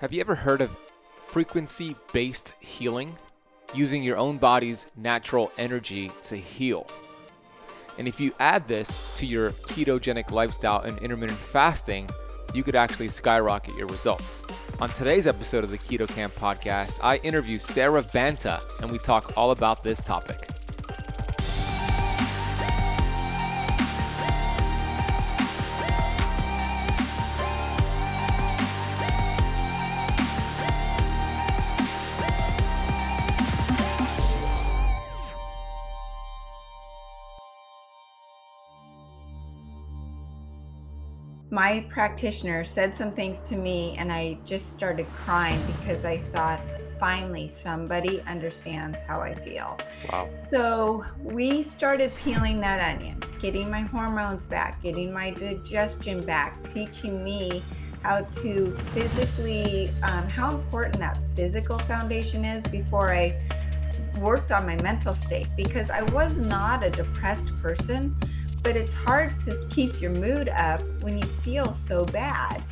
Have you ever heard of frequency based healing? Using your own body's natural energy to heal. And if you add this to your ketogenic lifestyle and intermittent fasting, you could actually skyrocket your results. On today's episode of the Keto Kamp podcast, I interview Sara Banta and we talk all about this topic. My practitioner said some things to me and I just started crying because I thought finally somebody understands how I feel. Wow. So we started peeling that onion, getting my hormones back, getting my digestion back, teaching me how to physically, um, how important that physical foundation is before I worked on my mental state because I was not a depressed person but it's hard to keep your mood up when you feel so bad.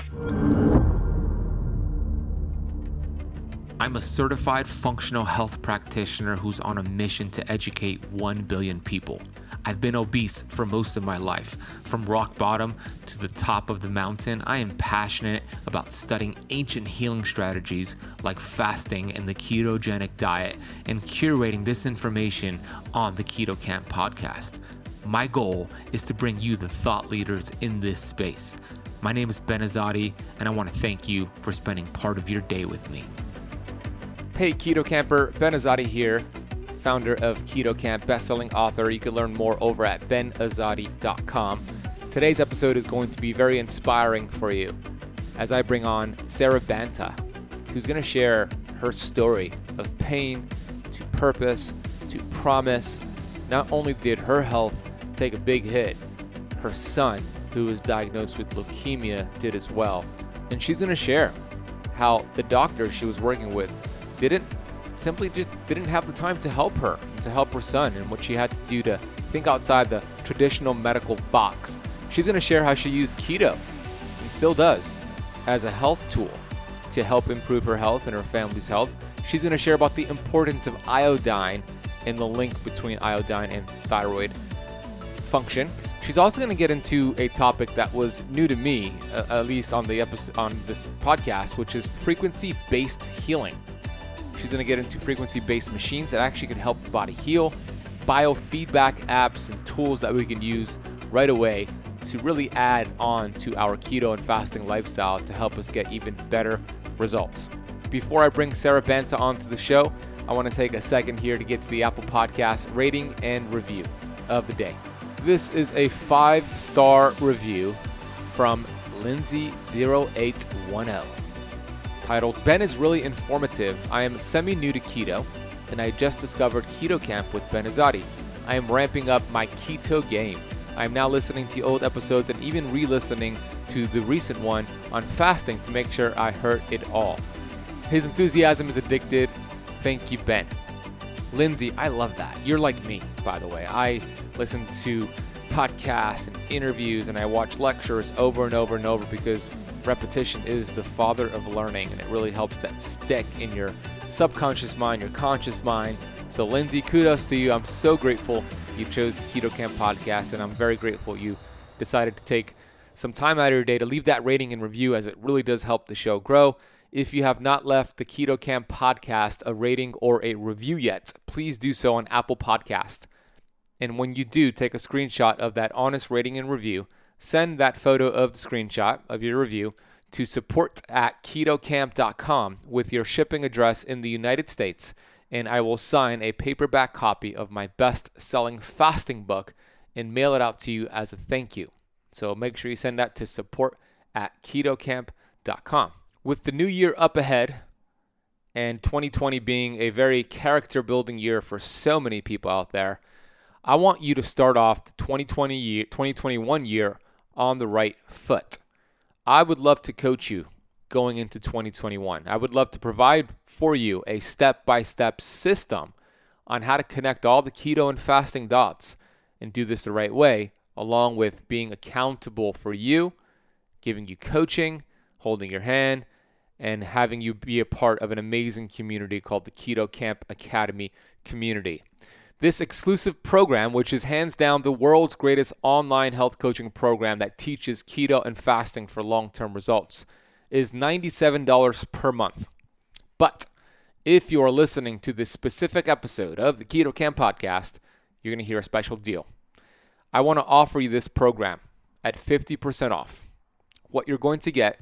I'm a certified functional health practitioner who's on a mission to educate 1 billion people. I've been obese for most of my life. From rock bottom to the top of the mountain, I am passionate about studying ancient healing strategies like fasting and the ketogenic diet and curating this information on the Keto Kamp podcast. My goal is to bring you the thought leaders in this space. My name is Ben Azadi, and I want to thank you for spending part of your day with me. Hey, Keto Kamper, Ben Azadi here, founder of Keto Kamp, bestselling author. You can learn more over at benazadi.com. Today's episode is going to be very inspiring for you as I bring on Sara Banta, who's going to share her story of pain to purpose to promise. Not only did her health take a big hit. Her son, who was diagnosed with leukemia, did as well. And she's going to share how the doctor she was working with didn't simply just didn't have the time to help her, and to help her son, and what she had to do to think outside the traditional medical box. She's going to share how she used keto and still does as a health tool to help improve her health and her family's health. She's going to share about the importance of iodine and the link between iodine and thyroid function. She's also going to get into a topic that was new to me, uh, at least on the episode on this podcast, which is frequency-based healing. She's going to get into frequency-based machines that actually can help the body heal, biofeedback apps and tools that we can use right away to really add on to our keto and fasting lifestyle to help us get even better results. Before I bring Sara Banta onto the show, I want to take a second here to get to the Apple Podcast rating and review of the day. This is a five star review from Lindsay0810 titled Ben is really informative. I am semi new to keto and I just discovered Keto Kamp with Ben Azadi. I am ramping up my keto game. I am now listening to old episodes and even re listening to the recent one on fasting to make sure I heard it all. His enthusiasm is addicted. Thank you, Ben. Lindsay, I love that. You're like me, by the way. I listen to podcasts and interviews and I watch lectures over and over and over because repetition is the father of learning and it really helps that stick in your subconscious mind, your conscious mind. So, Lindsay, kudos to you. I'm so grateful you chose the Keto Kamp podcast and I'm very grateful you decided to take some time out of your day to leave that rating and review as it really does help the show grow. If you have not left the Keto Kamp podcast a rating or a review yet, please do so on Apple Podcast. And when you do, take a screenshot of that honest rating and review. Send that photo of the screenshot of your review to support at ketokamp.com with your shipping address in the United States, and I will sign a paperback copy of my best selling fasting book and mail it out to you as a thank you. So make sure you send that to support at ketokamp.com. With the new year up ahead, and 2020 being a very character building year for so many people out there, I want you to start off the 2020 year, 2021 year on the right foot. I would love to coach you going into 2021. I would love to provide for you a step by step system on how to connect all the keto and fasting dots and do this the right way, along with being accountable for you, giving you coaching, holding your hand, and having you be a part of an amazing community called the Keto Kamp Academy community. This exclusive program, which is hands down the world's greatest online health coaching program that teaches keto and fasting for long term results, is $97 per month. But if you are listening to this specific episode of the Keto Kamp podcast, you're going to hear a special deal. I want to offer you this program at 50% off. What you're going to get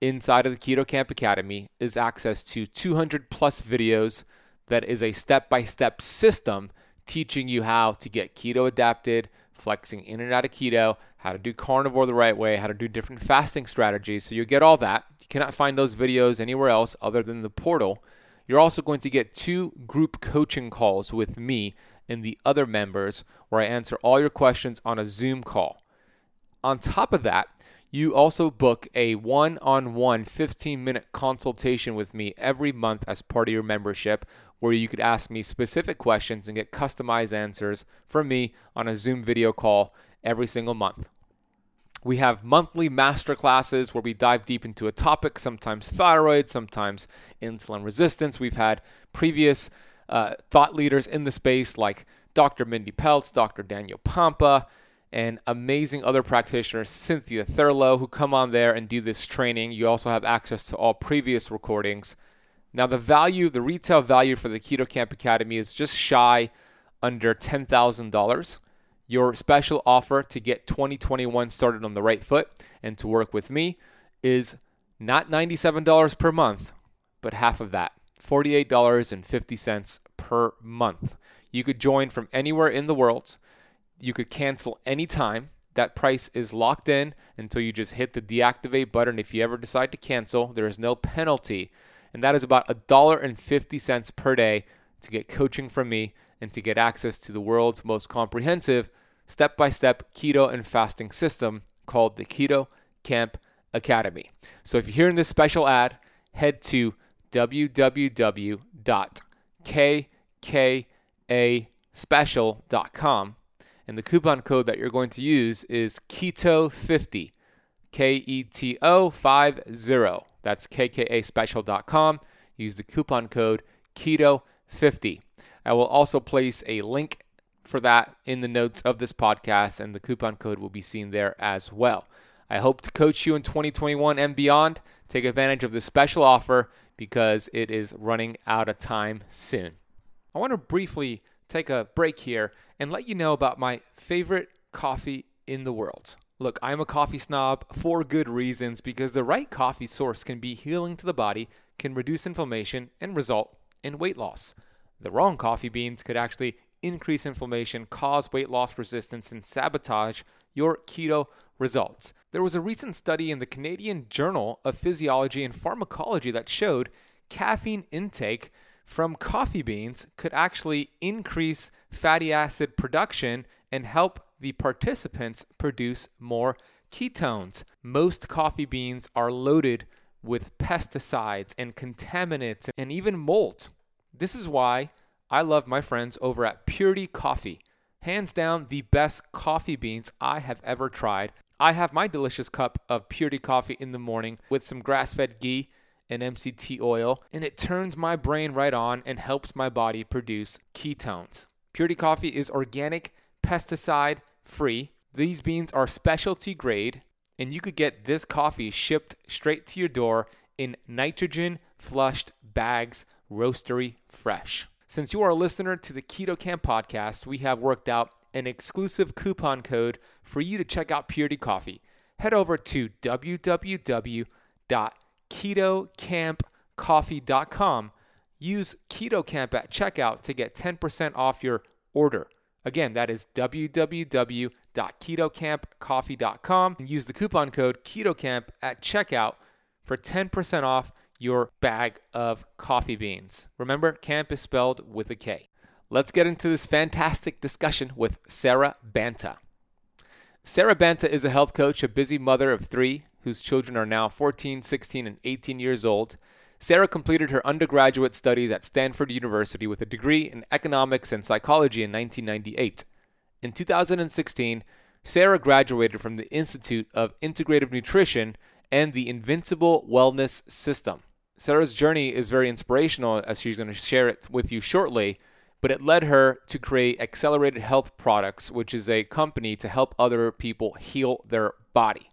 inside of the Keto Kamp Academy is access to 200 plus videos that is a step by step system teaching you how to get keto adapted, flexing in and out of keto, how to do carnivore the right way, how to do different fasting strategies. So you get all that. You cannot find those videos anywhere else other than the portal. You're also going to get two group coaching calls with me and the other members where I answer all your questions on a Zoom call. On top of that, you also book a one on one 15 minute consultation with me every month as part of your membership, where you could ask me specific questions and get customized answers from me on a Zoom video call every single month. We have monthly master classes where we dive deep into a topic, sometimes thyroid, sometimes insulin resistance. We've had previous uh, thought leaders in the space like Dr. Mindy Pelz, Dr. Daniel Pompa, and amazing other practitioners, Cynthia Thurlow, who come on there and do this training. You also have access to all previous recordings. Now, the value, the retail value for the Keto Kamp Academy is just shy under $10,000. Your special offer to get 2021 started on the right foot and to work with me is not $97 per month, but half of that $48.50 per month. You could join from anywhere in the world. You could cancel anytime. That price is locked in until you just hit the deactivate button. If you ever decide to cancel, there is no penalty. And that is about $1.50 per day to get coaching from me and to get access to the world's most comprehensive step by step keto and fasting system called the Keto Kamp Academy. So if you're hearing this special ad, head to www.kkAspecial.com and the coupon code that you're going to use is KETO50. K E T O 50. That's kkAspecial.com. Use the coupon code KETO50. I will also place a link for that in the notes of this podcast, and the coupon code will be seen there as well. I hope to coach you in 2021 and beyond. Take advantage of this special offer because it is running out of time soon. I want to briefly take a break here and let you know about my favorite coffee in the world. Look, I'm a coffee snob for good reasons because the right coffee source can be healing to the body, can reduce inflammation, and result in weight loss. The wrong coffee beans could actually increase inflammation, cause weight loss resistance, and sabotage your keto results. There was a recent study in the Canadian Journal of Physiology and Pharmacology that showed caffeine intake from coffee beans could actually increase fatty acid production and help the participants produce more ketones. Most coffee beans are loaded with pesticides and contaminants and even mold. This is why I love my friends over at Purity Coffee. Hands down, the best coffee beans I have ever tried. I have my delicious cup of Purity Coffee in the morning with some grass fed ghee and MCT oil, and it turns my brain right on and helps my body produce ketones. Purity Coffee is organic, pesticide free. These beans are specialty grade, and you could get this coffee shipped straight to your door in nitrogen flushed bags, roastery fresh. Since you are a listener to the Keto Kamp podcast, we have worked out an exclusive coupon code for you to check out Purity Coffee. Head over to www ketokampcoffee.com. Use KetoKamp at checkout to get 10% off your order. Again, that is www.ketokampcoffee.com and use the coupon code KetoKamp at checkout for 10% off your bag of coffee beans. Remember, camp is spelled with a K. Let's get into this fantastic discussion with Sara Banta. Sara Banta is a health coach, a busy mother of three whose children are now 14, 16, and 18 years old. Sara completed her undergraduate studies at Stanford University with a degree in economics and psychology in 1998. In 2016, Sara graduated from the Institute of Integrative Nutrition and the Invincible Wellness System. Sara's journey is very inspirational as she's going to share it with you shortly, but it led her to create Accelerated Health Products, which is a company to help other people heal their body.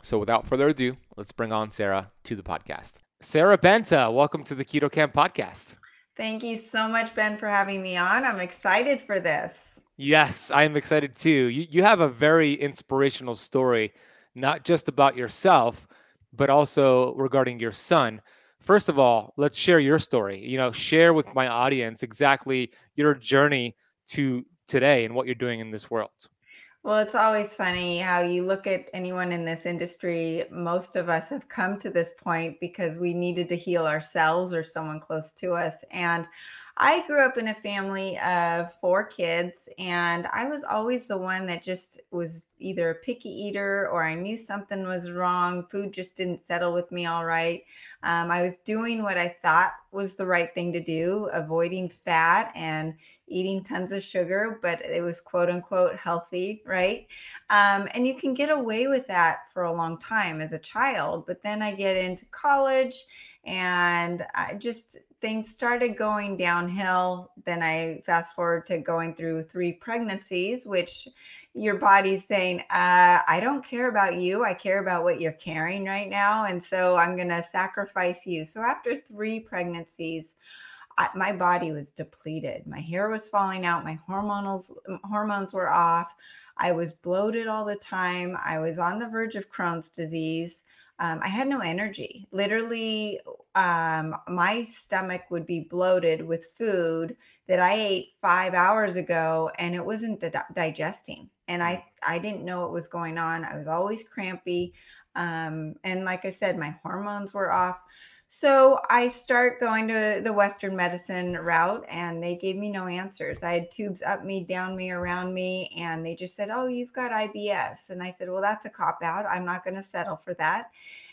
So without further ado, let's bring on Sara to the podcast. Sara Banta, welcome to the Keto Kamp podcast. Thank you so much, Ben, for having me on. I'm excited for this. Yes, I am excited too. You, you have a very inspirational story, not just about yourself, but also regarding your son. First of all, let's share your story. You know, share with my audience exactly your journey to today and what you're doing in this world. Well, it's always funny how you look at anyone in this industry. Most of us have come to this point because we needed to heal ourselves or someone close to us. And I grew up in a family of four kids, and I was always the one that just was either a picky eater or I knew something was wrong. Food just didn't settle with me all right. Um, I was doing what I thought was the right thing to do, avoiding fat and eating tons of sugar, but it was quote unquote healthy, right? Um, and you can get away with that for a long time as a child. But then I get into college and I just things started going downhill. Then I fast forward to going through three pregnancies, which your body's saying, uh, I don't care about you. I care about what you're carrying right now. And so I'm going to sacrifice you. So after three pregnancies, I, my body was depleted. My hair was falling out. My hormonals hormones were off. I was bloated all the time. I was on the verge of Crohn's disease um, I had no energy. Literally, um, my stomach would be bloated with food that I ate five hours ago, and it wasn't di- digesting. And I, I didn't know what was going on. I was always crampy, um, and like I said, my hormones were off. So I start going to the Western medicine route, and they gave me no answers. I had tubes up me, down me, around me, and they just said, Oh, you've got IBS. And I said, Well, that's a cop out. I'm not going to settle for that.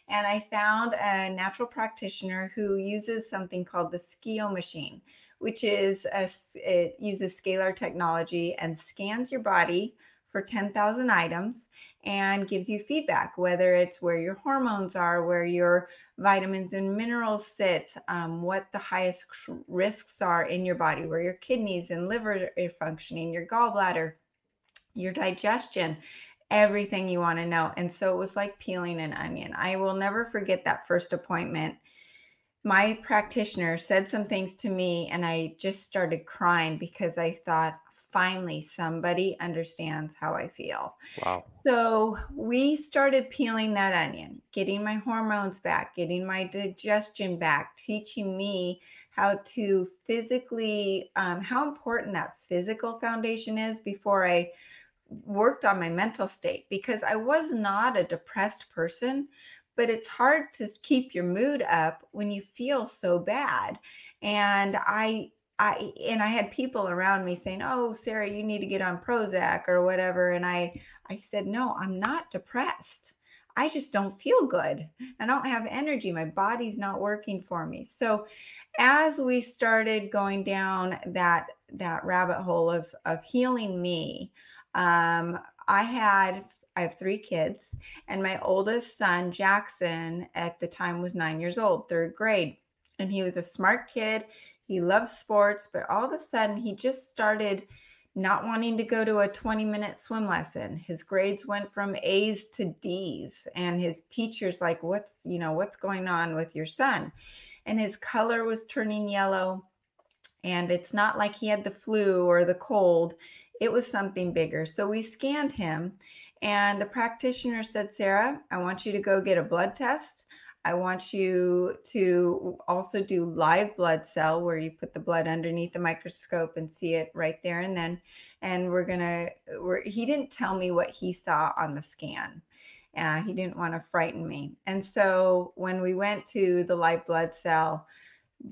And I found a natural practitioner who uses something called the SCIO machine, which is a, it uses scalar technology and scans your body for 10,000 items and gives you feedback, whether it's where your hormones are, where your vitamins and minerals sit, um, what the highest risks are in your body, where your kidneys and liver are functioning, your gallbladder, your digestion, everything you want to know. And so it was like peeling an onion. I will never forget that first appointment. My practitioner said some things to me, and I just started crying because I thought, finally somebody understands how I feel. Wow. So we started peeling that onion, getting my hormones back, getting my digestion back, teaching me how to physically, um, how important that physical foundation is before I worked on my mental state because I was not a depressed person, but it's hard to keep your mood up when you feel so bad. And I I and I had people around me saying, "Oh, Sara, you need to get on Prozac or whatever." And I I said, "No, I'm not depressed. I just don't feel good. I don't have energy. My body's not working for me." So, as we started going down that that rabbit hole of of healing me, um, I had I have three kids, and my oldest son Jackson at the time was nine years old, third grade, and he was a smart kid he loved sports, but all of a sudden he just started not wanting to go to a 20 minute swim lesson. His grades went from A's to D's and his teacher's like, "What's, you know, what's going on with your son?" And his color was turning yellow. And it's not like he had the flu or the cold. It was something bigger. So we scanned him and the practitioner said, "Sara, I want you to go get a blood test." I want you to also do live blood cell where you put the blood underneath the microscope and see it right there and then. And we're gonna, we're, he didn't tell me what he saw on the scan. Uh, he didn't want to frighten me. And so when we went to the live blood cell,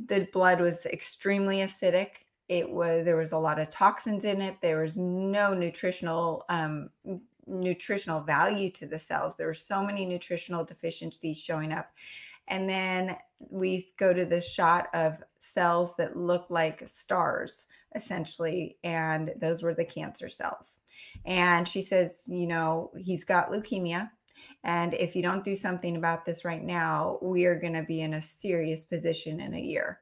the blood was extremely acidic. It was there was a lot of toxins in it. There was no nutritional um, nutritional value to the cells. There were so many nutritional deficiencies showing up. And then we go to the shot of cells that look like stars, essentially. And those were the cancer cells. And she says, you know, he's got leukemia And if you don't do something about this right now, we are going to be in a serious position in a year.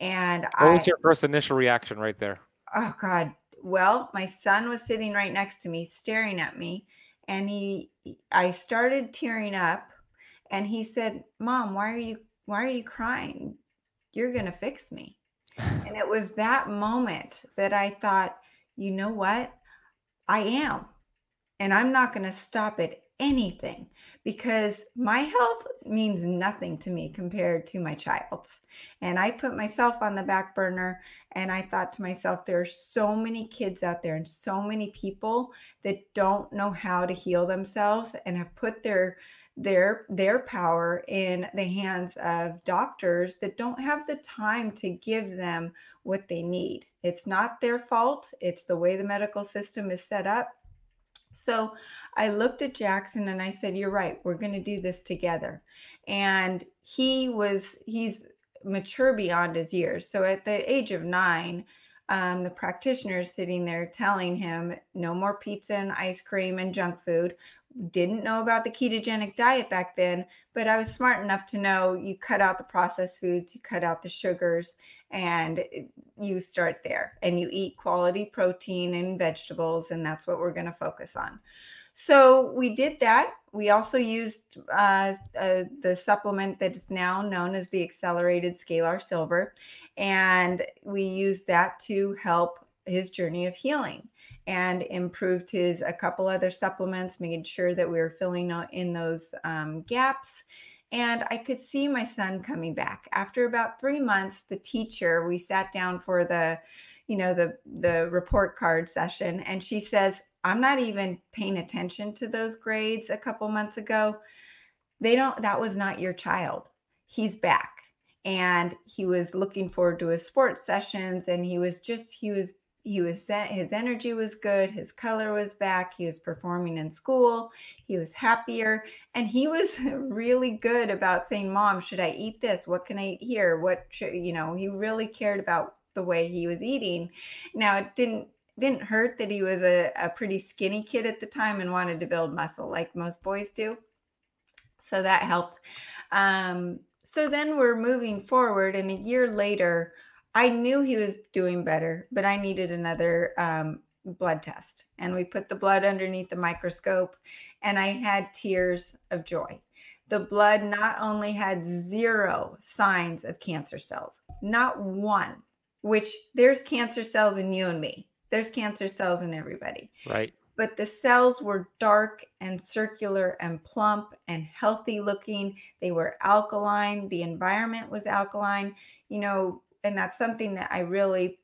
And what I, was your first initial reaction right there? Oh God. Well, my son was sitting right next to me, staring at me, and he, I started tearing up, and he said, "Mom, why are you, why are you crying? You're gonna fix me." and it was that moment that I thought, you know what, I am, and I'm not gonna stop at anything because my health means nothing to me compared to my child's. And I put myself on the back burner and I thought to myself, there are so many kids out there and so many people that don't know how to heal themselves and have put their their their power in the hands of doctors that don't have the time to give them what they need. It's not their fault. It's the way the medical system is set up so I looked at Jackson and I said, You're right, we're going to do this together. And he was, he's mature beyond his years. So at the age of nine, um, the practitioner is sitting there telling him no more pizza and ice cream and junk food. Didn't know about the ketogenic diet back then, but I was smart enough to know you cut out the processed foods, you cut out the sugars, and you start there and you eat quality protein and vegetables and that's what we're going to focus on. So we did that. We also used uh, uh, the supplement that is now known as the accelerated scalar silver and we used that to help his journey of healing and improved his a couple other supplements made sure that we were filling in those um, gaps and I could see my son coming back. After about three months, the teacher, we sat down for the, you know, the the report card session, and she says, I'm not even paying attention to those grades a couple months ago. They don't, that was not your child. He's back. And he was looking forward to his sports sessions and he was just, he was he was set, his energy was good his color was back he was performing in school he was happier and he was really good about saying mom should i eat this? What can i eat here? What should you know he really cared about the way he was eating. Now it didn't didn't hurt that he was a, a pretty skinny kid at the time and wanted to build muscle like most boys do. So that helped. Um, so then we're moving forward and a year later I knew he was doing better, but I needed another um, blood test. And we put the blood underneath the microscope, and I had tears of joy. The blood not only had zero signs of cancer cells, not one, which there's cancer cells in you and me. There's cancer cells in everybody. Right. But the cells were dark and circular and plump and healthy looking. They were alkaline. The environment was alkaline. You know, and that's something that I really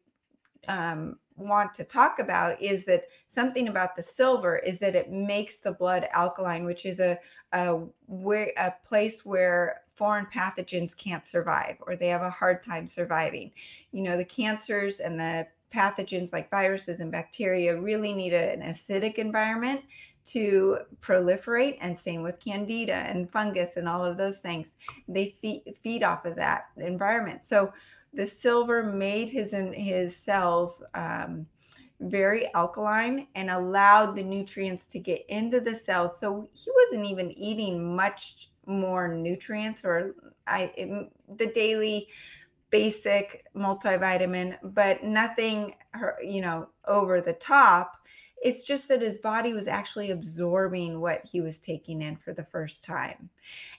um, want to talk about is that something about the silver is that it makes the blood alkaline, which is a a, where, a place where foreign pathogens can't survive or they have a hard time surviving. You know, the cancers and the pathogens like viruses and bacteria really need a, an acidic environment to proliferate and same with candida and fungus and all of those things they feed, feed off of that environment so the silver made his his cells um, very alkaline and allowed the nutrients to get into the cells. So he wasn't even eating much more nutrients or I it, the daily basic multivitamin, but nothing you know over the top. It's just that his body was actually absorbing what he was taking in for the first time.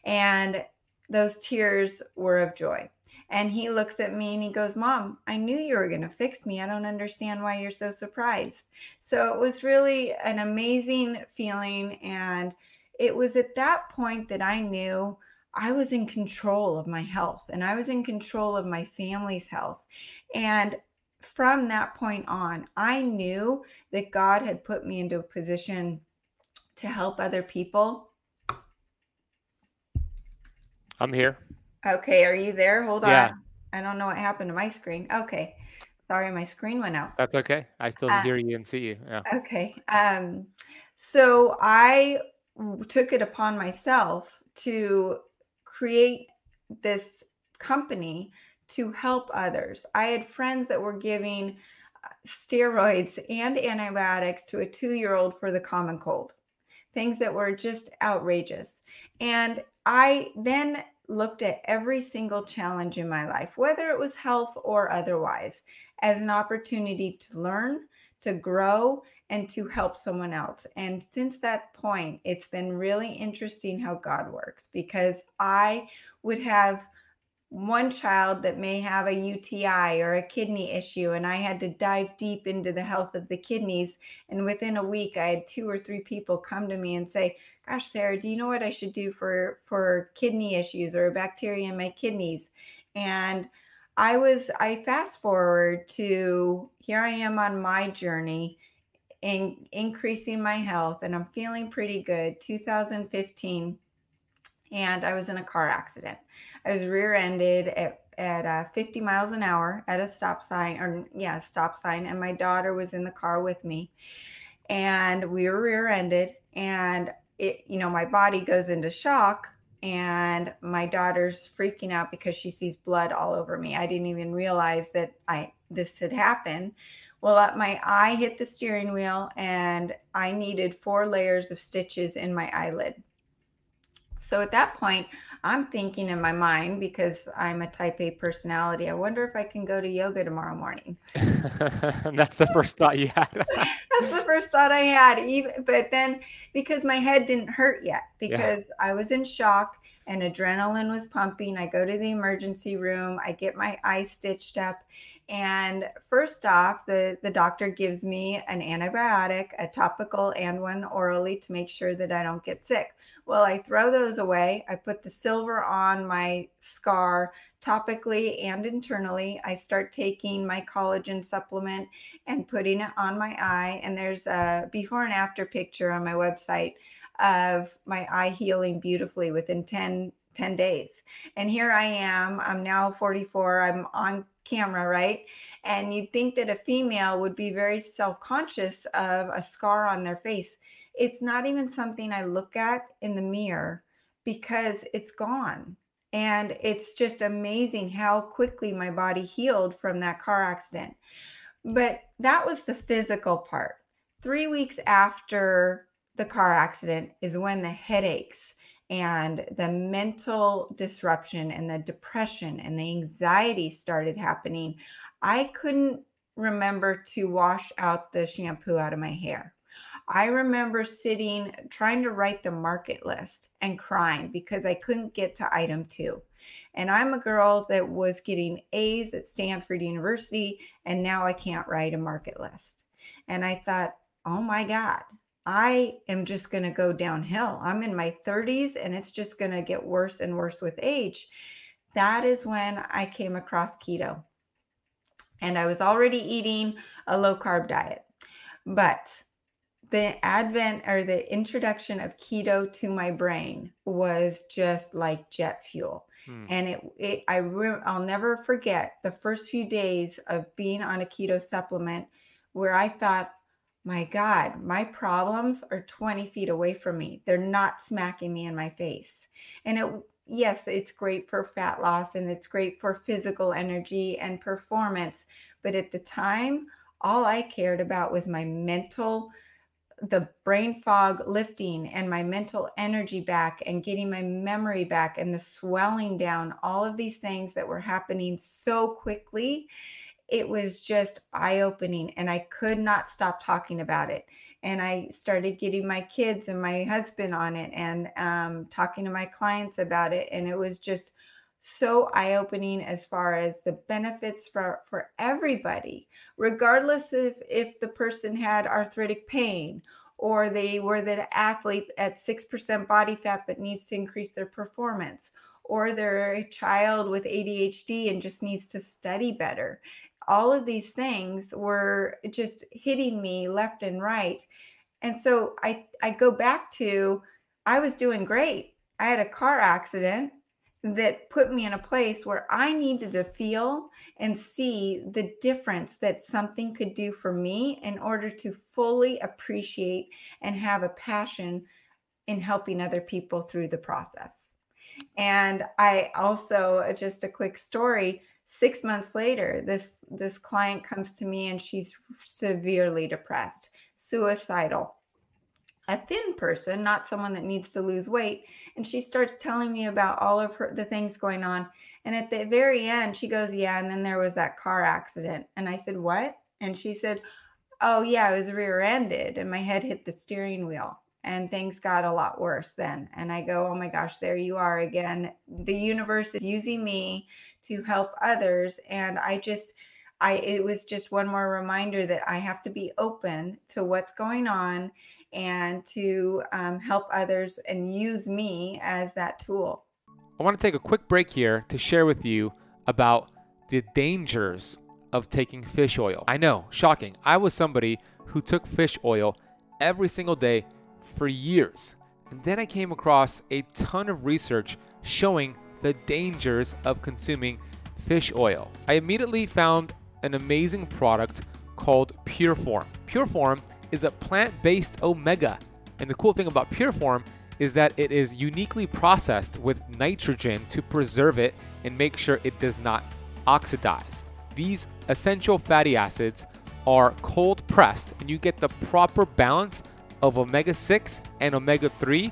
And those tears were of joy. And he looks at me and he goes, Mom, I knew you were going to fix me. I don't understand why you're so surprised. So it was really an amazing feeling. And it was at that point that I knew I was in control of my health and I was in control of my family's health. And from that point on, I knew that God had put me into a position to help other people. I'm here. Okay, are you there? Hold yeah. on. I don't know what happened to my screen. Okay. Sorry, my screen went out. That's okay. I still uh, hear you and see you. Yeah. Okay. Um, so I took it upon myself to create this company to help others. I had friends that were giving uh, steroids and antibiotics to a two year old for the common cold. things that were just outrageous. And I then looked at every single challenge in my life, whether it was health or otherwise, as an opportunity to learn, to grow, and to help someone else. And since that point, it's been really interesting how God works because I would have one child that may have a UTI or a kidney issue, and I had to dive deep into the health of the kidneys. And within a week, I had two or three people come to me and say, "Gosh, Sara, do you know what I should do for for kidney issues or bacteria in my kidneys?" And I was I fast forward to here I am on my journey in increasing my health, and I'm feeling pretty good. 2015 and I was in a car accident. I was rear-ended at at uh, 50 miles an hour at a stop sign, or yeah, stop sign, and my daughter was in the car with me, and we were rear-ended, and it, you know, my body goes into shock, and my daughter's freaking out because she sees blood all over me. I didn't even realize that I this had happened. Well, uh, my eye hit the steering wheel, and I needed four layers of stitches in my eyelid so at that point, I'm thinking in my mind because I'm a type A personality. I wonder if I can go to yoga tomorrow morning. That's the first thought you had. That's the first thought I had. Even but then because my head didn't hurt yet because yeah. I was in shock and adrenaline was pumping. I go to the emergency room, I get my eye stitched up and first off, the, the doctor gives me an antibiotic, a topical and one orally to make sure that I don't get sick. Well, I throw those away. I put the silver on my scar topically and internally. I start taking my collagen supplement and putting it on my eye. And there's a before and after picture on my website of my eye healing beautifully within 10 10 days. And here I am. I'm now 44. I'm on camera, right? And you'd think that a female would be very self conscious of a scar on their face. It's not even something I look at in the mirror because it's gone. And it's just amazing how quickly my body healed from that car accident. But that was the physical part. Three weeks after the car accident is when the headaches and the mental disruption and the depression and the anxiety started happening, I couldn't remember to wash out the shampoo out of my hair. I remember sitting trying to write the market list and crying because I couldn't get to item two. And I'm a girl that was getting A's at Stanford University, and now I can't write a market list. And I thought, oh my God, I am just going to go downhill. I'm in my 30s and it's just going to get worse and worse with age. That is when I came across keto. And I was already eating a low carb diet. But the advent or the introduction of keto to my brain was just like jet fuel. Hmm. And it, it I re- I'll never forget the first few days of being on a keto supplement where I thought, my God, my problems are 20 feet away from me. They're not smacking me in my face. And it, yes, it's great for fat loss and it's great for physical energy and performance. But at the time, all I cared about was my mental, the brain fog lifting and my mental energy back and getting my memory back and the swelling down, all of these things that were happening so quickly it was just eye opening and I could not stop talking about it. And I started getting my kids and my husband on it and um, talking to my clients about it. And it was just so eye opening as far as the benefits for, for everybody, regardless of if the person had arthritic pain or they were the athlete at 6% body fat but needs to increase their performance or they're a child with ADHD and just needs to study better all of these things were just hitting me left and right. And so I I go back to I was doing great. I had a car accident that put me in a place where I needed to feel and see the difference that something could do for me in order to fully appreciate and have a passion in helping other people through the process. And I also, uh, just a quick story, six months later this this client comes to me and she's severely depressed suicidal a thin person, not someone that needs to lose weight. And she starts telling me about all of her the things going on. And at the very end, she goes, Yeah, and then there was that car accident. And I said, What? And she said, Oh, yeah, I was rear ended and my head hit the steering wheel. And things got a lot worse then. And I go, Oh my gosh, there you are again. The universe is using me to help others. And I just, I, it was just one more reminder that I have to be open to what's going on and to um, help others and use me as that tool. I want to take a quick break here to share with you about the dangers of taking fish oil. I know, shocking. I was somebody who took fish oil every single day for years. And then I came across a ton of research showing the dangers of consuming fish oil. I immediately found an amazing product called Pureform. Pureform is a plant based omega. And the cool thing about Pureform is that it is uniquely processed with nitrogen to preserve it and make sure it does not oxidize. These essential fatty acids are cold pressed, and you get the proper balance of omega 6 and omega 3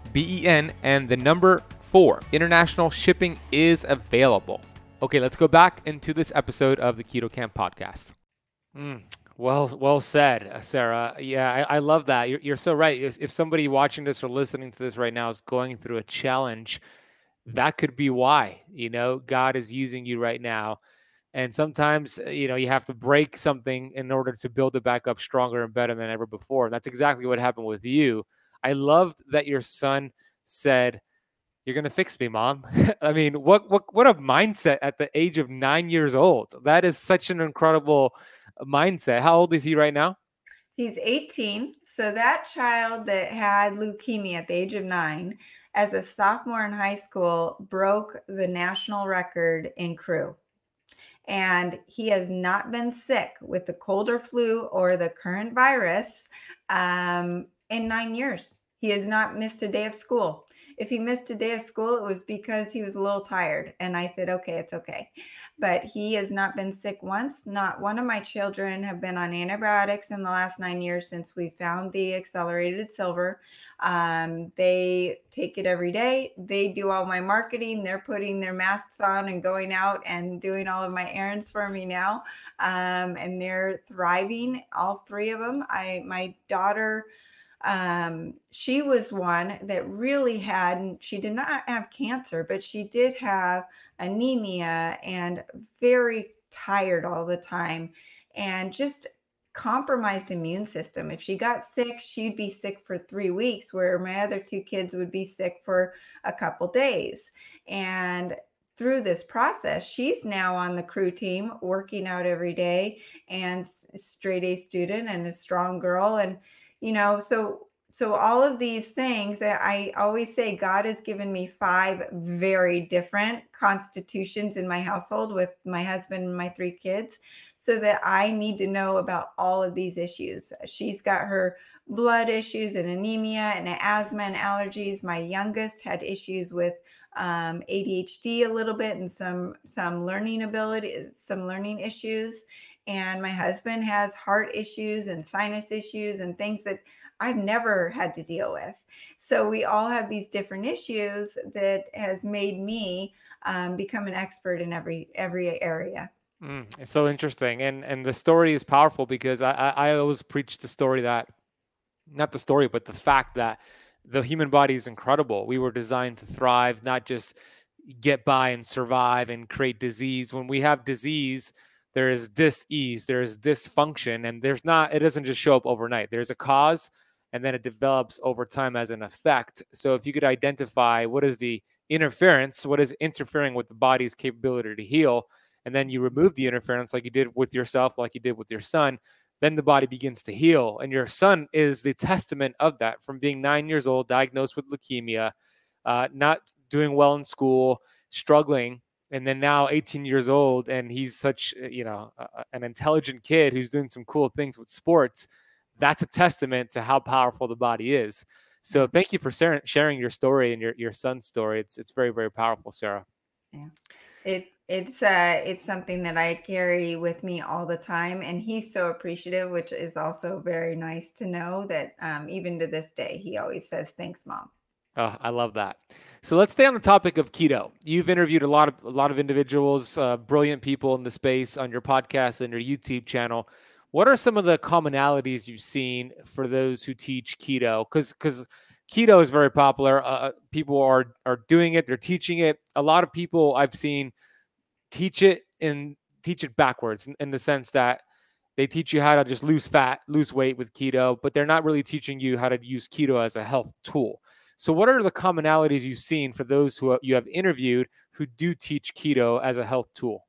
B E N, and the number 4. International shipping is available. Okay, let's go back into this episode of the Keto Kamp podcast. Mm, well, well said, Sara. Yeah, I, I love that. You're, you're so right. If, if somebody watching this or listening to this right now is going through a challenge, that could be why. You know, God is using you right now. And sometimes, uh, you know, you have to break something in order to build it back up stronger and better than ever before. And that's exactly what happened with you. I loved that your son said, you're gonna fix me, mom. I mean, what what what a mindset at the age of nine years old. That is such an incredible mindset. How old is he right now? He's 18. So that child that had leukemia at the age of nine, as a sophomore in high school, broke the national record in crew. And he has not been sick with the cold or flu or the current virus um, in nine years. He has not missed a day of school. If he missed a day of school, it was because he was a little tired. And I said, okay, it's okay but he has not been sick once. Not one of my children have been on antibiotics in the last nine years since we found the accelerated silver. Um, they take it every day. They do all my marketing. They're putting their masks on and going out and doing all of my errands for me now. Um, and they're thriving, all three of them. I, my daughter, um, she was one that really had, she did not have cancer, but she did have anemia and very tired all the time and just compromised immune system. If she got sick, she'd be sick for three weeks, where my other two kids would be sick for a couple days. And through this process, she's now on the crew team, working out every day, and straight A student and a strong girl. And, you know, so so all of these things I always say God has given me five very different constitutions in my household with my husband and my three kids so that I need to know about all of these issues. She's got her blood issues and anemia and asthma and allergies. My youngest had issues with um, ADHD a little bit and some some learning ability, some learning issues. And my husband has heart issues and sinus issues and things that I've never had to deal with. So we all have these different issues that has made me um, become an expert in every every area. Mm, it's so interesting, and and the story is powerful because I, I I always preach the story that, not the story, but the fact that the human body is incredible. We were designed to thrive, not just get by and survive and create disease. When we have disease, there is dis-ease, there is dysfunction, and there's not, it doesn't just show up overnight. There's a cause and then it develops over time as an effect. So if you could identify what is the interference, what is interfering with the body's capability to heal, and then you remove the interference like you did with yourself, like you did with your son, then the body begins to heal. And your son is the testament of that from being nine years old, diagnosed with leukemia, uh, not doing well in school, struggling. And then now 18 years old, and he's such, uh, you know, uh, an intelligent kid who's doing some cool things with sports. That's a testament to how powerful the body is. So thank you for sharing your story and your, your son's story. It's, it's very, very powerful, Sara. Yeah. It it's uh it's something that I carry with me all the time and he's so appreciative which is also very nice to know that um, even to this day he always says thanks mom. Oh, I love that. So let's stay on the topic of keto. You've interviewed a lot of a lot of individuals, uh, brilliant people in the space on your podcast and your YouTube channel. What are some of the commonalities you've seen for those who teach keto? Because because keto is very popular. Uh, uh, people are are doing it. They're teaching it. A lot of people I've seen teach it and teach it backwards in, in, the sense that they teach you how to just lose fat, lose weight with keto, but they're not really teaching you how to use keto as a health tool. So, what are the commonalities you've seen for those who you have interviewed who do teach keto as a health tool?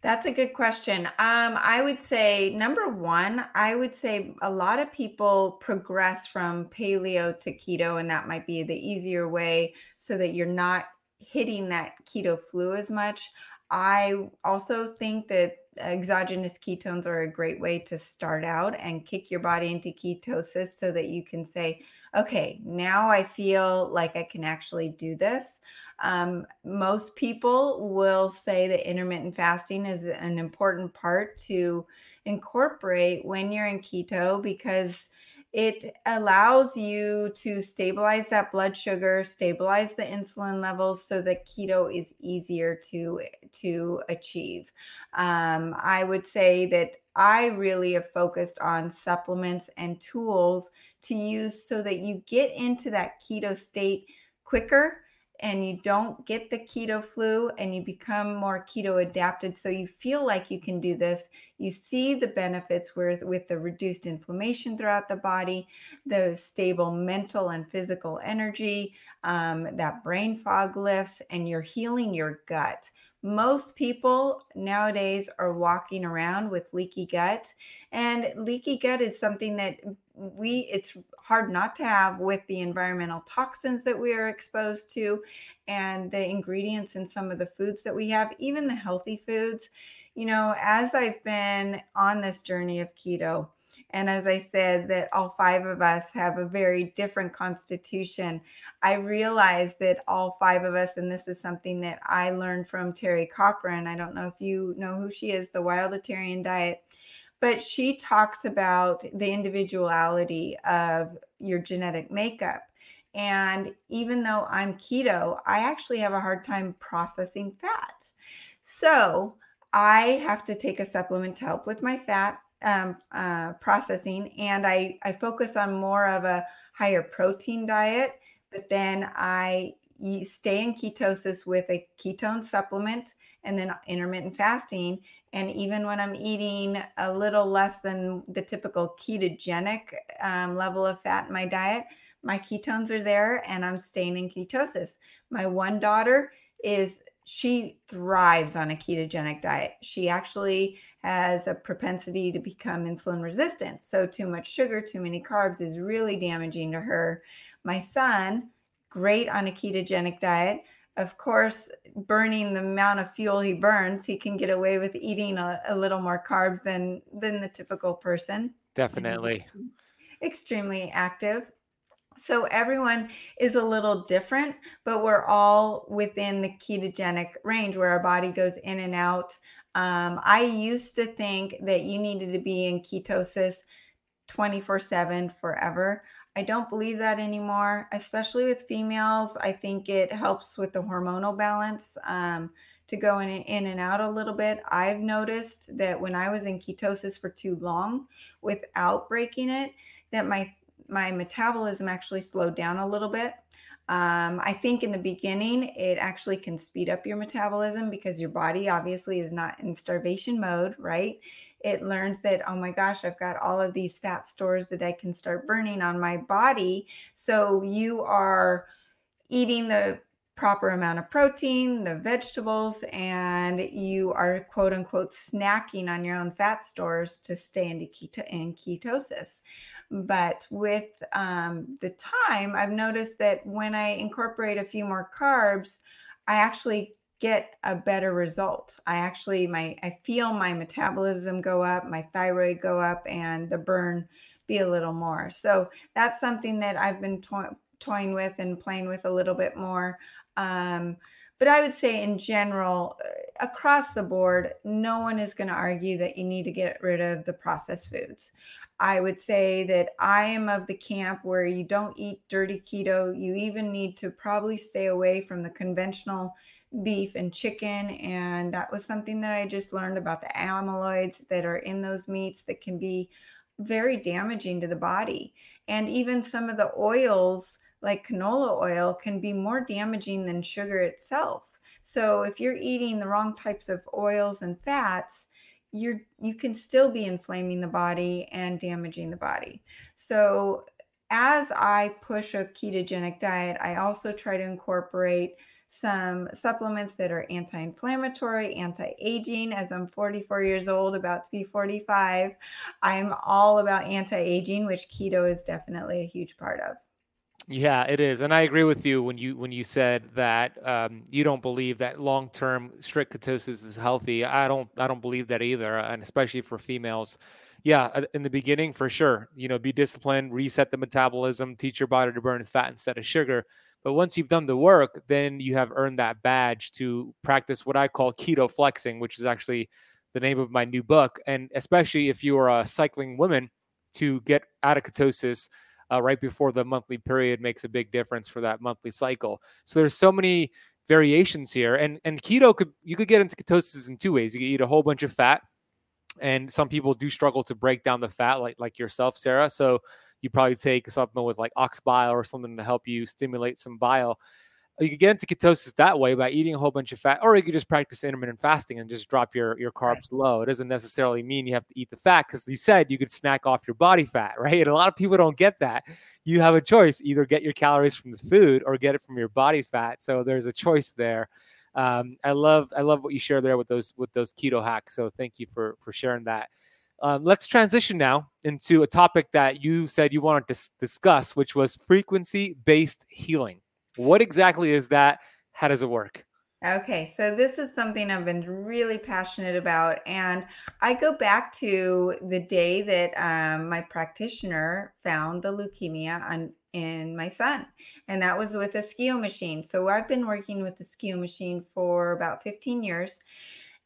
That's a good question. Um, I would say number one, I would say a lot of people progress from paleo to keto, and that might be the easier way so that you're not hitting that keto flu as much. I also think that exogenous ketones are a great way to start out and kick your body into ketosis so that you can say, okay, now I feel like I can actually do this. Um, most people will say that intermittent fasting is an important part to incorporate when you're in keto because it allows you to stabilize that blood sugar stabilize the insulin levels so that keto is easier to to achieve um, i would say that i really have focused on supplements and tools to use so that you get into that keto state quicker and you don't get the keto flu and you become more keto adapted. So you feel like you can do this. You see the benefits with with the reduced inflammation throughout the body the stable mental and physical energy um, that brain fog lifts and you're healing your gut most people nowadays are walking around with leaky gut and leaky gut is something that we it's hard not to have with the environmental toxins that we are exposed to and the ingredients in some of the foods that we have even the healthy foods. You know as i've been on this journey of keto and as I said, that all five of us have a very different constitution. I realized that all five of us, and this is something that I learned from Teri Cochrane. I don't know if you know who she is, the Wildatarian Diet, but she talks about the individuality of your genetic makeup. And even though I'm keto, I actually have a hard time processing fat. So I have to take a supplement to help with my fat um, uh, processing, and I I focus on more of a higher protein diet. But then I stay in ketosis with a ketone supplement and then intermittent fasting. And even when I'm eating a little less than the typical ketogenic um, level of fat in my diet, my ketones are there and I'm staying in ketosis. My one daughter is, she thrives on a ketogenic diet. She actually has a propensity to become insulin resistant. So, too much sugar, too many carbs is really damaging to her. My son, great on a ketogenic diet. Of course, burning the amount of fuel he burns, he can get away with eating a, a little more carbs than than the typical person. Definitely. Extremely active. So everyone is a little different, but we're all within the ketogenic range where our body goes in and out um, I used to think that you needed to be in ketosis 24 7 forever. I don't believe that anymore, especially with females. I think it helps with the hormonal balance um, to go in, in and out a little bit. I've noticed that when I was in ketosis for too long without breaking it, that my my metabolism actually slowed down a little bit. Um, I think in the beginning, it actually can speed up your metabolism because your body obviously is not in starvation mode, right? It learns that, oh my gosh, I've got all of these fat stores that I can start burning on my body. So you are eating the proper amount of protein, the vegetables, and you are quote unquote snacking on your own fat stores to stay into keto- in ketosis. But with um, the time, I've noticed that when I incorporate a few more carbs, I actually get a better result. I actually my I feel my metabolism go up, my thyroid go up, and the burn be a little more. So that's something that I've been to- toying with and playing with a little bit more. Um, but I would say, in general, uh, across the board, no one is going to argue that you need to get rid of the processed foods. I would say that I am of the camp where you don't eat dirty keto. You even need to probably stay away from the conventional beef and chicken. And that was something that I just learned about the amyloids that are in those meats that can be very damaging to the body. And even some of the oils like canola oil can be more damaging than sugar itself. So if you're eating the wrong types of oils and fats, you're you can still be inflaming the body and damaging the body. So as I push a ketogenic diet, I also try to incorporate some supplements that are anti-inflammatory, anti-aging. As I'm 44 years old, about to be 45, I'm all about anti-aging, which keto is definitely a huge part of. Yeah, it is, and I agree with you when you when you said that um, you don't believe that long term strict ketosis is healthy. I don't I don't believe that either, and especially for females. Yeah, uh, in the beginning, for sure, you know, be disciplined, reset the metabolism, teach your body to burn fat instead of sugar. But once you've done the work, then you have earned that badge to practice what I call keto flexing, which is actually the name of my new book. And especially if you are a cycling woman, to get out of ketosis uh, right before the monthly period makes a big difference for that monthly cycle. So there's so many variations here, and and keto could you could get into ketosis in two ways. You could eat a whole bunch of fat, and some people do struggle to break down the fat, like like yourself, Sara. So you probably take something with like ox bile or something to help you stimulate some bile you could get into ketosis that way by eating a whole bunch of fat, or you could just practice intermittent fasting and just drop your, your carbs low. It doesn't necessarily mean you have to eat the fat because you said you could snack off your body fat, right? And a lot of people don't get that. You have a choice either get your calories from the food or get it from your body fat. So there's a choice there. Um, I love I love what you share there with those with those keto hacks. So thank you for for sharing that. Um, let's transition now into a topic that you said you wanted to discuss, which was frequency based healing. What exactly is that? How does it work? Okay, so this is something I've been really passionate about. And I go back to the day that um, my practitioner found the leukemia on, in my son, and that was with a SCIO machine. So I've been working with the SCIO machine for about 15 years.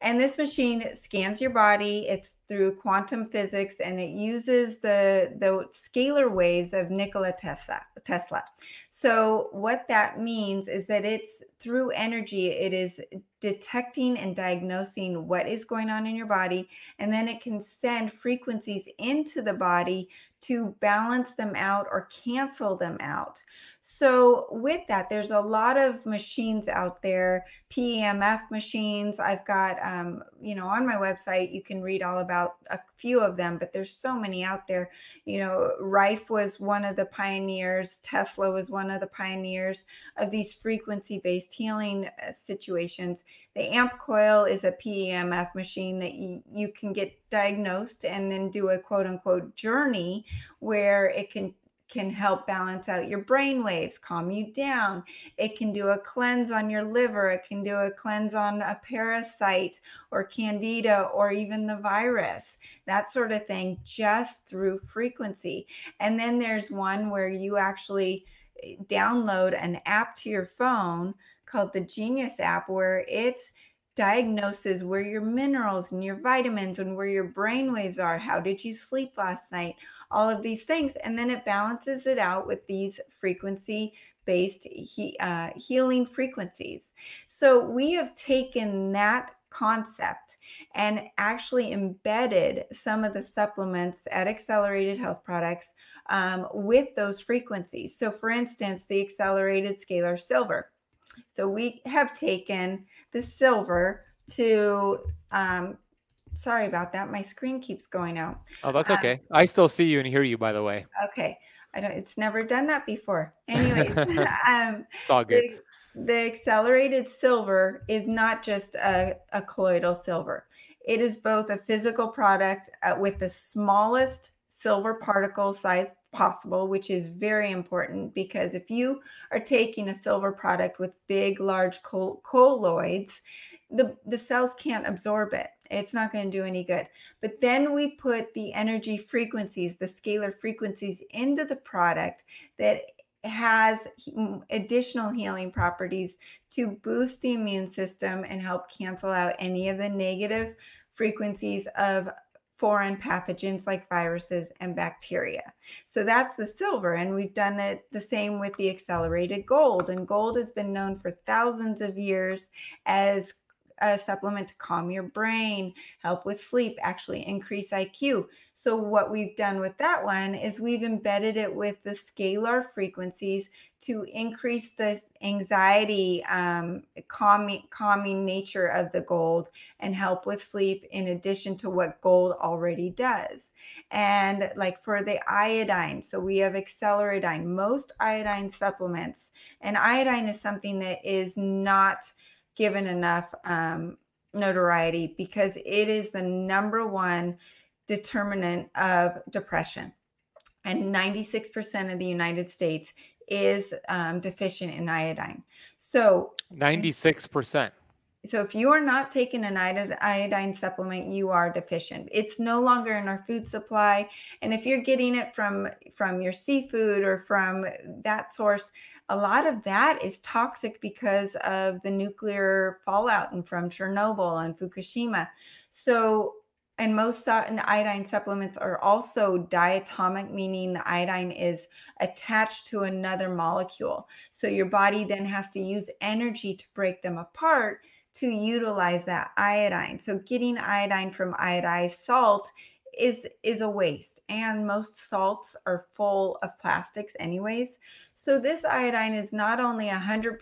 And this machine scans your body. It's through quantum physics and it uses the, the scalar waves of Nikola Tesla. Tesla. So what that means is that it's through energy, it is detecting and diagnosing what is going on in your body. And then it can send frequencies into the body to balance them out or cancel them out. So, with that, there's a lot of machines out there, PEMF machines. I've got, um, you know, on my website, you can read all about a few of them, but there's so many out there. You know, Rife was one of the pioneers, Tesla was one of the pioneers of these frequency based healing uh, situations. The AMP coil is a PEMF machine that you, you can get diagnosed and then do a quote unquote journey where it can can help balance out your brain waves, calm you down. It can do a cleanse on your liver. It can do a cleanse on a parasite or candida or even the virus, that sort of thing, just through frequency. And then there's one where you actually eh, download an app to your phone called the Genius app, where it's diagnoses where your minerals and your vitamins and where your brain waves are. How did you sleep last night? All of these things. And then it balances it out with these frequency based he, uh, healing frequencies. So we have taken that concept and actually embedded some of the supplements at Accelerated Health Products um, with those frequencies. So, for instance, the Accelerated Scalar Silver. So, we have taken the silver to um, sorry about that. My screen keeps going out. Oh, that's um, okay. Um, I still see you and hear you, by the way. Okay. I don't. It's never done that before. Anyway, um, it's all good. The, the, accelerated silver is not just a, a colloidal silver. It is both a physical product uh, with the smallest silver particle size possible, which is very important because if you are taking a silver product with big, large colloids, the, the cells can't absorb it. It's not going to do any good. But then we put the energy frequencies, the scalar frequencies into the product that has additional healing properties to boost the immune system and help cancel out any of the negative frequencies of foreign pathogens like viruses and bacteria. So that's the silver. And we've done it the same with the accelerated gold. And gold has been known for thousands of years as a supplement to calm your brain, help with sleep, actually increase IQ. So, what we've done with that one is we've embedded it with the scalar frequencies to increase the anxiety, um, calming, calming nature of the gold and help with sleep, in addition to what gold already does. And like for the iodine, so we have acceleridine, most iodine supplements, and iodine is something that is not given enough um, notoriety because it is the number one determinant of depression. And 96% of the United States is um, deficient in iodine. So 96%. So if you are not taking an iodine supplement, you are deficient. It's no longer in our food supply, and if you're getting it from from your seafood or from that source, a lot of that is toxic because of the nuclear fallout and from Chernobyl and Fukushima. So, and most and iodine supplements are also diatomic, meaning the iodine is attached to another molecule. So your body then has to use energy to break them apart to utilize that iodine. So getting iodine from iodized salt is is a waste and most salts are full of plastics anyways so this iodine is not only 100%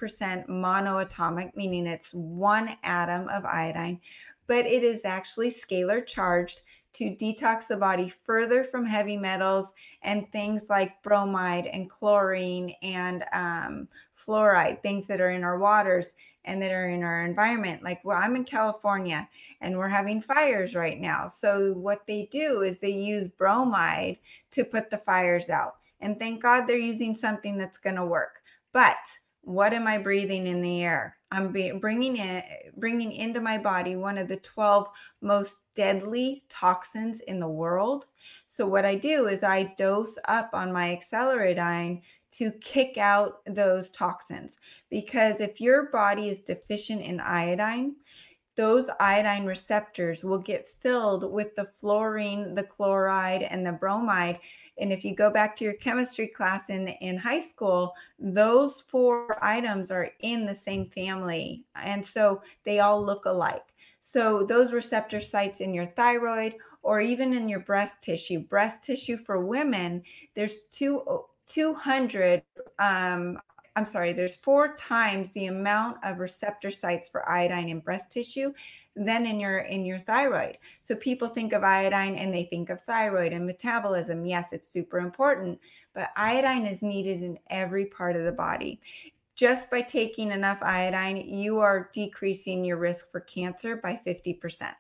monoatomic meaning it's one atom of iodine but it is actually scalar charged to detox the body further from heavy metals and things like bromide and chlorine and um, fluoride things that are in our waters and that are in our environment. Like, well, I'm in California and we're having fires right now. So, what they do is they use bromide to put the fires out. And thank God they're using something that's going to work. But what am I breathing in the air? I'm bringing in bringing into my body one of the 12 most deadly toxins in the world. So what I do is I dose up on my acceleridine to kick out those toxins. Because if your body is deficient in iodine, those iodine receptors will get filled with the fluorine, the chloride, and the bromide. And if you go back to your chemistry class in, in high school, those four items are in the same family. And so they all look alike. So those receptor sites in your thyroid or even in your breast tissue, breast tissue for women, there's two 200 um, I'm sorry, there's four times the amount of receptor sites for iodine in breast tissue than in your in your thyroid. So people think of iodine and they think of thyroid and metabolism. Yes, it's super important, but iodine is needed in every part of the body. Just by taking enough iodine, you are decreasing your risk for cancer by 50%.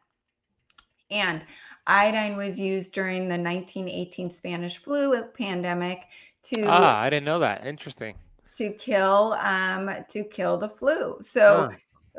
And iodine was used during the 1918 Spanish flu pandemic to ah i didn't know that interesting to kill um to kill the flu so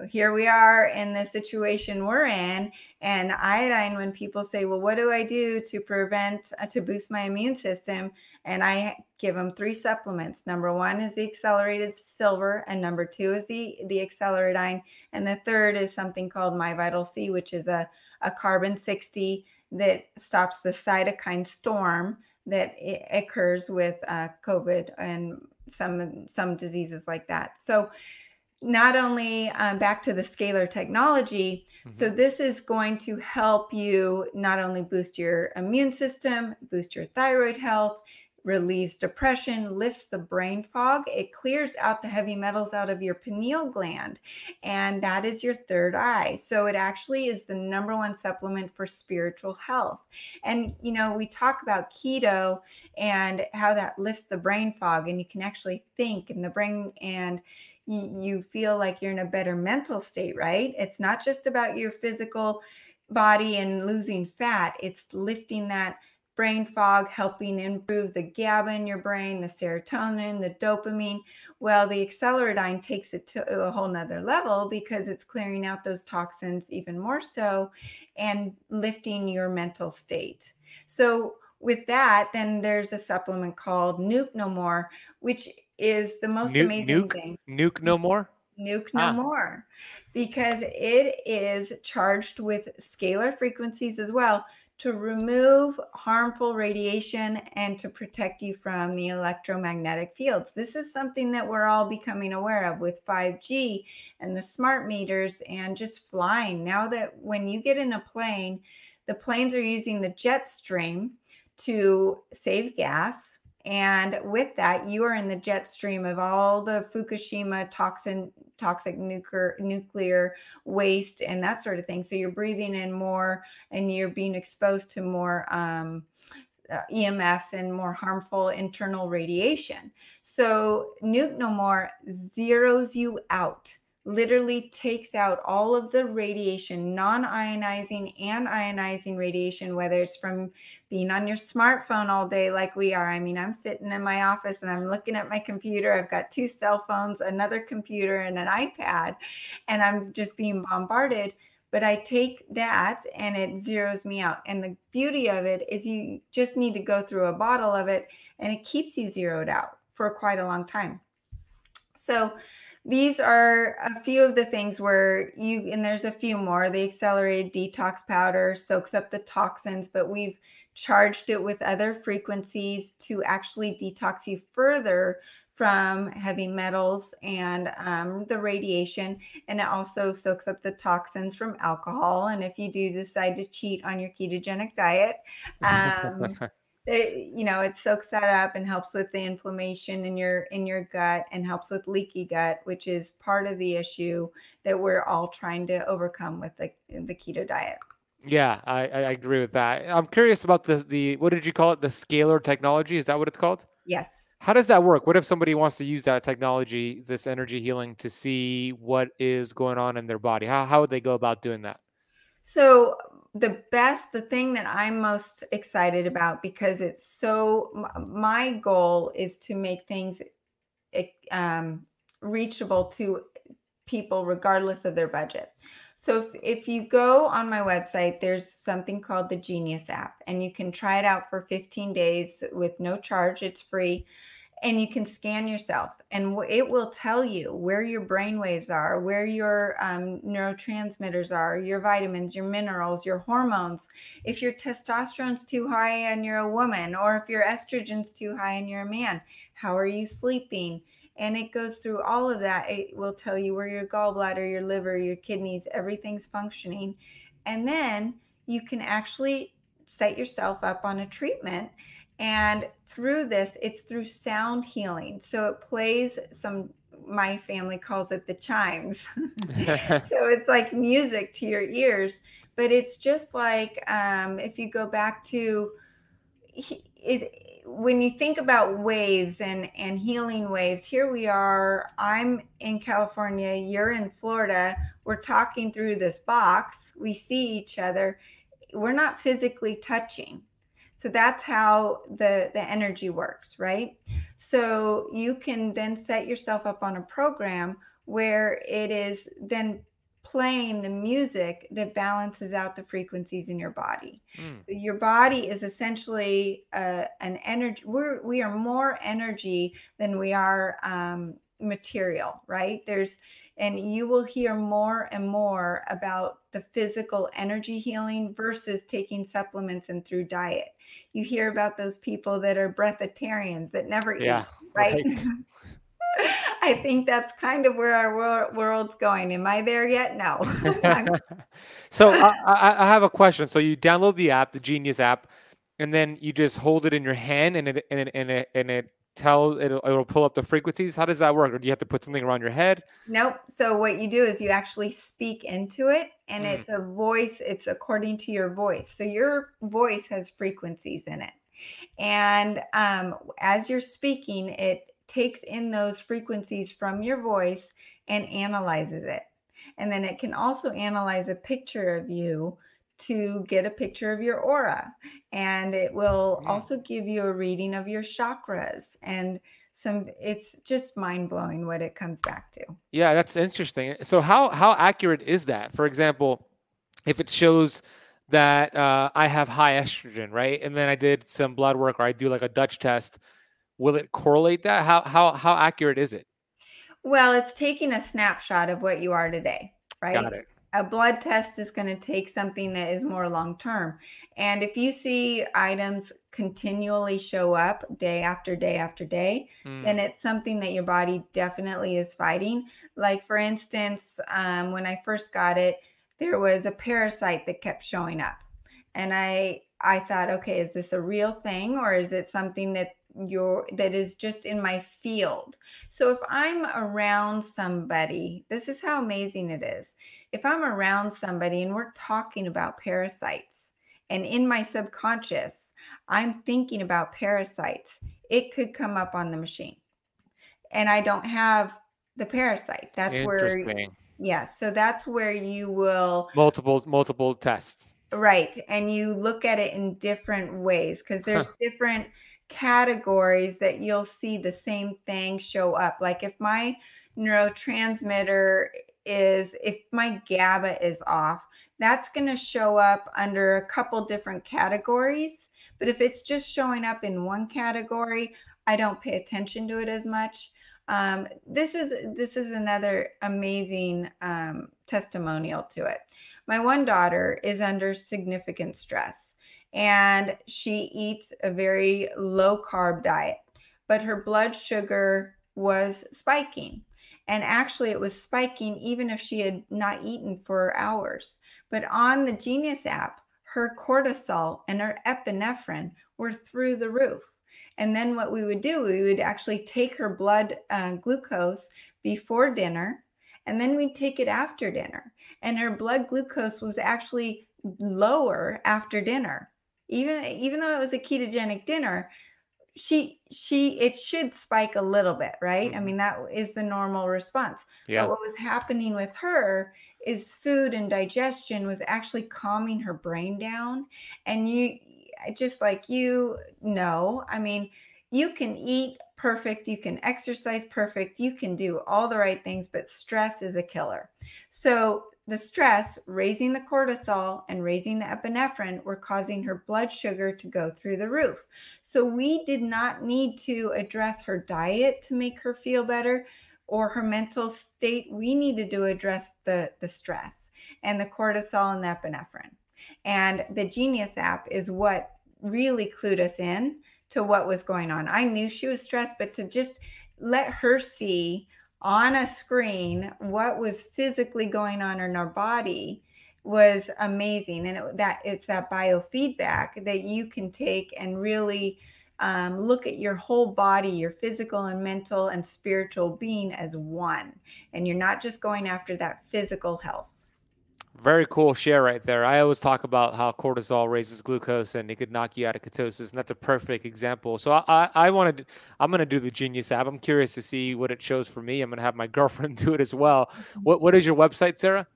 here we are in the situation we're in and iodine when people say well what do i do to prevent uh, to boost my immune system and i give them three supplements number one is the accelerated silver and number two is the the acceleridine and the third is something called my vital c which is a, a carbon 60 that stops the cytokine storm that occurs with uh, COVID and some some diseases like that. So not only um, back to the scalar technology, mm-hmm. so this is going to help you not only boost your immune system, boost your thyroid health, relieves depression, lifts the brain fog. It clears out the heavy metals out of your pineal gland. And that is your third eye. So it actually is the number one supplement for spiritual health. And, you know, we talk about keto and how that lifts the brain fog, and you can actually think in the brain and you feel like you're in a better mental state, right? It's not just about your physical body and losing fat, it's lifting that brain fog, helping improve the GABA in your brain, the serotonin, the dopamine. Well, the acceleradine takes it to a whole nother level because it's clearing out those toxins even more so and lifting your mental state. So, with that, then there's a supplement called Nuke No More, which is the most nuke, amazing nuke, thing. Nuke No More? Nuke No ah. More. Because it is charged with scalar frequencies as well to remove harmful radiation and to protect you from the electromagnetic fields. This is something that we're all becoming aware of with 5G and the smart meters and just flying. Now that when you get in a plane, the planes are using the jet stream to save gas and with that, you are in the jet stream of all the Fukushima toxin, toxic nuclear nuclear waste and that sort of thing. So you're breathing in more, and you're being exposed to more um, uh, EMFs and more harmful internal radiation. So Nuke No More zeroes you out literally takes out all of the radiation, non ionizing and ionizing radiation, whether it's from being on your smartphone all day, like we are. I mean, I'm sitting in my office and I'm looking at my computer. I've got two cell phones, another computer, and an iPad, and I'm just being bombarded. But I take that and it zeroes me out. And the beauty of it is you just need to go through a bottle of it and it keeps you zeroed out for quite a long time. So, these are a few of the things where you and there's a few more. The accelerated detox powder soaks up the toxins but we've charged it with other frequencies to actually detox you further from heavy metals and um, the radiation and it also soaks up the toxins from alcohol and if you do decide to cheat on your ketogenic diet um, it, you know it soaks that up and helps with the inflammation in your in your gut and helps with leaky gut which is part of the issue that we're all trying to overcome with the the keto diet. Yeah i i agree with that. I'm curious about this the what did you call it? The scalar technology? Is that what it's called? Yes. How does that work? What if somebody wants to use that technology this energy healing to see what is going on in their body? How, how would they go about doing that? So the best the thing that i'm most excited about because it's so my goal is to make things um, reachable to people regardless of their budget. So if, if you go on my website there's something called the genius app and you can try it out for 15 days with no charge. It's free and you can scan yourself and it will tell you where your brain waves are where your um, neurotransmitters are your vitamins your minerals your hormones. If your testosterone's too high and you're a woman or if your estrogen's too high and you're a man how are you sleeping? And it goes through all of that. It will tell you where your gallbladder your liver your kidneys everything's functioning. And then you can actually set yourself up on a treatment and through this, it's through sound healing. So it plays some, my family calls it the chimes. so it's like music to your ears. But it's just like um, if you go back to it, when you think about waves and, and healing waves, here we are. I'm in California, you're in Florida. We're talking through this box. We see each other. We're not physically touching so that's how the the energy works right? So you can then set yourself up on a program where it is then playing the music that balances out the frequencies in your body. Mm. so your body is essentially uh, an energy we're we are more energy than we are um, material right? There's and you will hear more and more about the physical energy healing versus taking supplements and through diet you hear about those people that are breatharians that never yeah, eat, right? right. I think that's kind of where our wor- world's going. Am I there yet? No. so I, I, have a question. So you download the app, the Genius app, and then you just hold it in your hand, and it and it and it, and it tells it'll, it'll pull up the frequencies. How does that work? Or do you have to put something around your head? Nope. So what you do is you actually speak into it, and mm. it's a voice. It's according to your voice. So your voice has frequencies in it. And um, as you're speaking, it takes in those frequencies from your voice and analyzes it. And then it can also analyze a picture of you to get a picture of your aura. And it will yeah. also give you a reading of your chakras and some it's just mind blowing what it comes back to. Yeah, that's interesting. So how how accurate is that? For example, if it shows that uh, I have high estrogen, right? And then I did some blood work or I do like a Dutch test. Will it correlate that? How how how accurate is it? Well, it's taking a snapshot of what you are today, right? Got it. A blood test is going to take something that is more long term. And if you see items continually show up day after day after day, mm. then it's something that your body definitely is fighting. Like, for instance, um, when I first got it, there was a parasite that kept showing up. And I I thought, okay, is this a real thing or is it something that you're that is just in my field? So if I'm around somebody, this is how amazing it is. If I'm around somebody and we're talking about parasites, and in my subconscious, I'm thinking about parasites, it could come up on the machine. And I don't have the parasite. That's where yeah. So that's where you will multiple multiple tests. Right. And you look at it in different ways because there's different categories that you'll see the same thing show up. Like if my neurotransmitter is if my GABA is off, that's going to show up under a couple different categories. But if it's just showing up in one category, I don't pay attention to it as much. Um, this is this is another amazing um, testimonial to it. My one daughter is under significant stress, and she eats a very low carb diet, but her blood sugar was spiking. And actually, it was spiking even if she had not eaten for hours. But on the Genius app, her cortisol and her epinephrine were through the roof. And then what we would do, we would actually take her blood uh, glucose before dinner, and then we'd take it after dinner. And her blood glucose was actually lower after dinner. Even even though it was a ketogenic dinner, she she it should spike a little bit, right? Mm-hmm. I mean that is the normal response. Yeah. But what was happening with her is food and digestion was actually calming her brain down and you just like you know, I mean, you can eat perfect, you can exercise perfect, you can do all the right things, but stress is a killer. So, the stress, raising the cortisol and raising the epinephrine, were causing her blood sugar to go through the roof. So, we did not need to address her diet to make her feel better or her mental state. We needed to address the, the stress and the cortisol and the epinephrine. And the Genius app is what really clued us in to what was going on. I knew she was stressed, but to just let her see on a screen what was physically going on in our body was amazing. And it, that it's that biofeedback that you can take and really um, look at your whole body your physical and mental and spiritual being as one. And you're not just going after that physical health very cool share right there. I always talk about how cortisol raises glucose and it could knock you out of ketosis, and that's a perfect example. So I, I, I wanted, I'm going to do the Genius app. I'm curious to see what it shows for me. I'm going to have my girlfriend do it as well. Mm-hmm. What What is your website, Sara?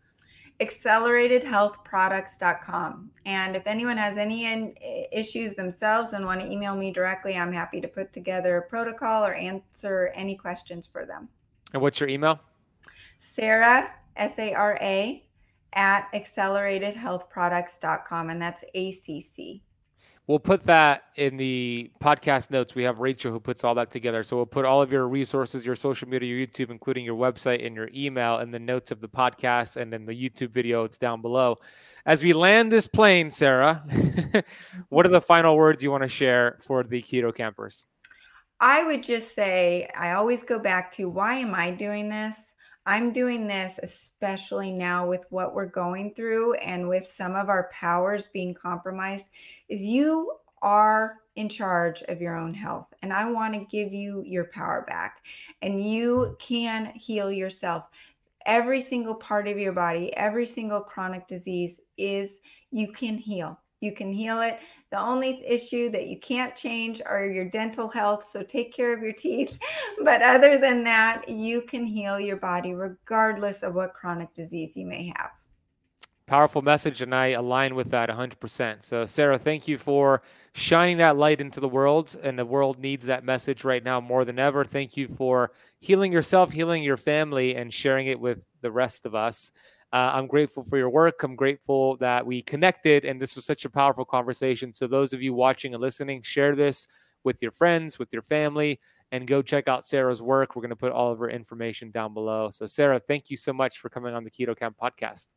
acceleratedhealthproducts.com. And if anyone has any in, issues themselves and want to email me directly, I'm happy to put together a protocol or answer any questions for them. And what's your email? Sara, S A R A, at acceleratedhealthproducts.com, and that's ACC. We'll put that in the podcast notes. We have Rachel who puts all that together. So we'll put all of your resources, your social media, your YouTube, including your website and your email, in the notes of the podcast and then the YouTube video. It's down below. As we land this plane, Sara, what are the final words you want to share for the Keto Kampers? I would just say, I always go back to why am I doing this? I'm doing this especially now with what we're going through and with some of our powers being compromised is you are in charge of your own health and I want to give you your power back and you can heal yourself. Every single part of your body, every single chronic disease is you can heal. You can heal it. The only issue that you can't change are your dental health. So take care of your teeth. But other than that, you can heal your body regardless of what chronic disease you may have. Powerful message, and I align with that 100%. So, Sara, thank you for shining that light into the world, and the world needs that message right now more than ever. Thank you for healing yourself, healing your family, and sharing it with the rest of us. Uh, I'm grateful for your work. I'm grateful that we connected, and this was such a powerful conversation. So, those of you watching and listening, share this with your friends, with your family, and go check out Sara's work. We're going to put all of her information down below. So, Sara, thank you so much for coming on the Keto Kamp podcast.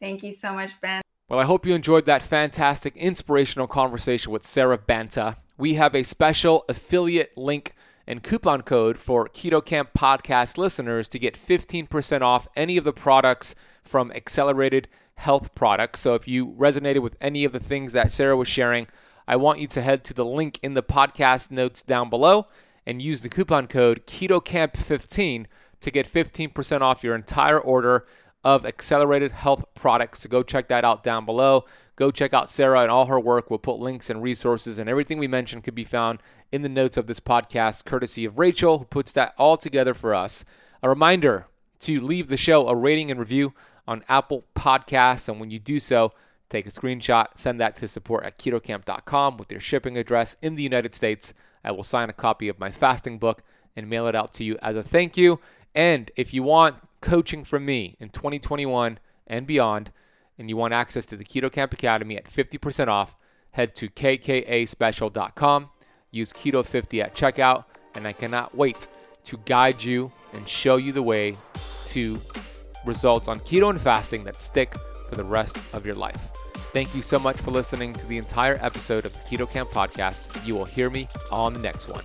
Thank you so much, Ben. Well, I hope you enjoyed that fantastic, inspirational conversation with Sara Banta. We have a special affiliate link and coupon code for Keto Kamp podcast listeners to get 15% off any of the products from Accelerated Health Products. So if you resonated with any of the things that Sara was sharing, I want you to head to the link in the podcast notes down below and use the coupon code KetoKamp15 to get 15% off your entire order of Accelerated Health Products. So go check that out down below. Go check out Sara and all her work. We'll put links and resources and everything we mentioned could be found in the notes of this podcast, courtesy of Rachel, who puts that all together for us. A reminder to leave the show a rating and review on Apple Podcasts. And when you do so, take a screenshot, send that to support at ketokamp.com with your shipping address in the United States. I will sign a copy of my fasting book and mail it out to you as a thank you. And if you want coaching from me in 2021 and beyond, and you want access to the Keto Kamp Academy at 50% off, head to kkAspecial.com, use Keto50 at checkout, and I cannot wait to guide you and show you the way to results on keto and fasting that stick for the rest of your life. Thank you so much for listening to the entire episode of the Keto Kamp podcast. You will hear me on the next one.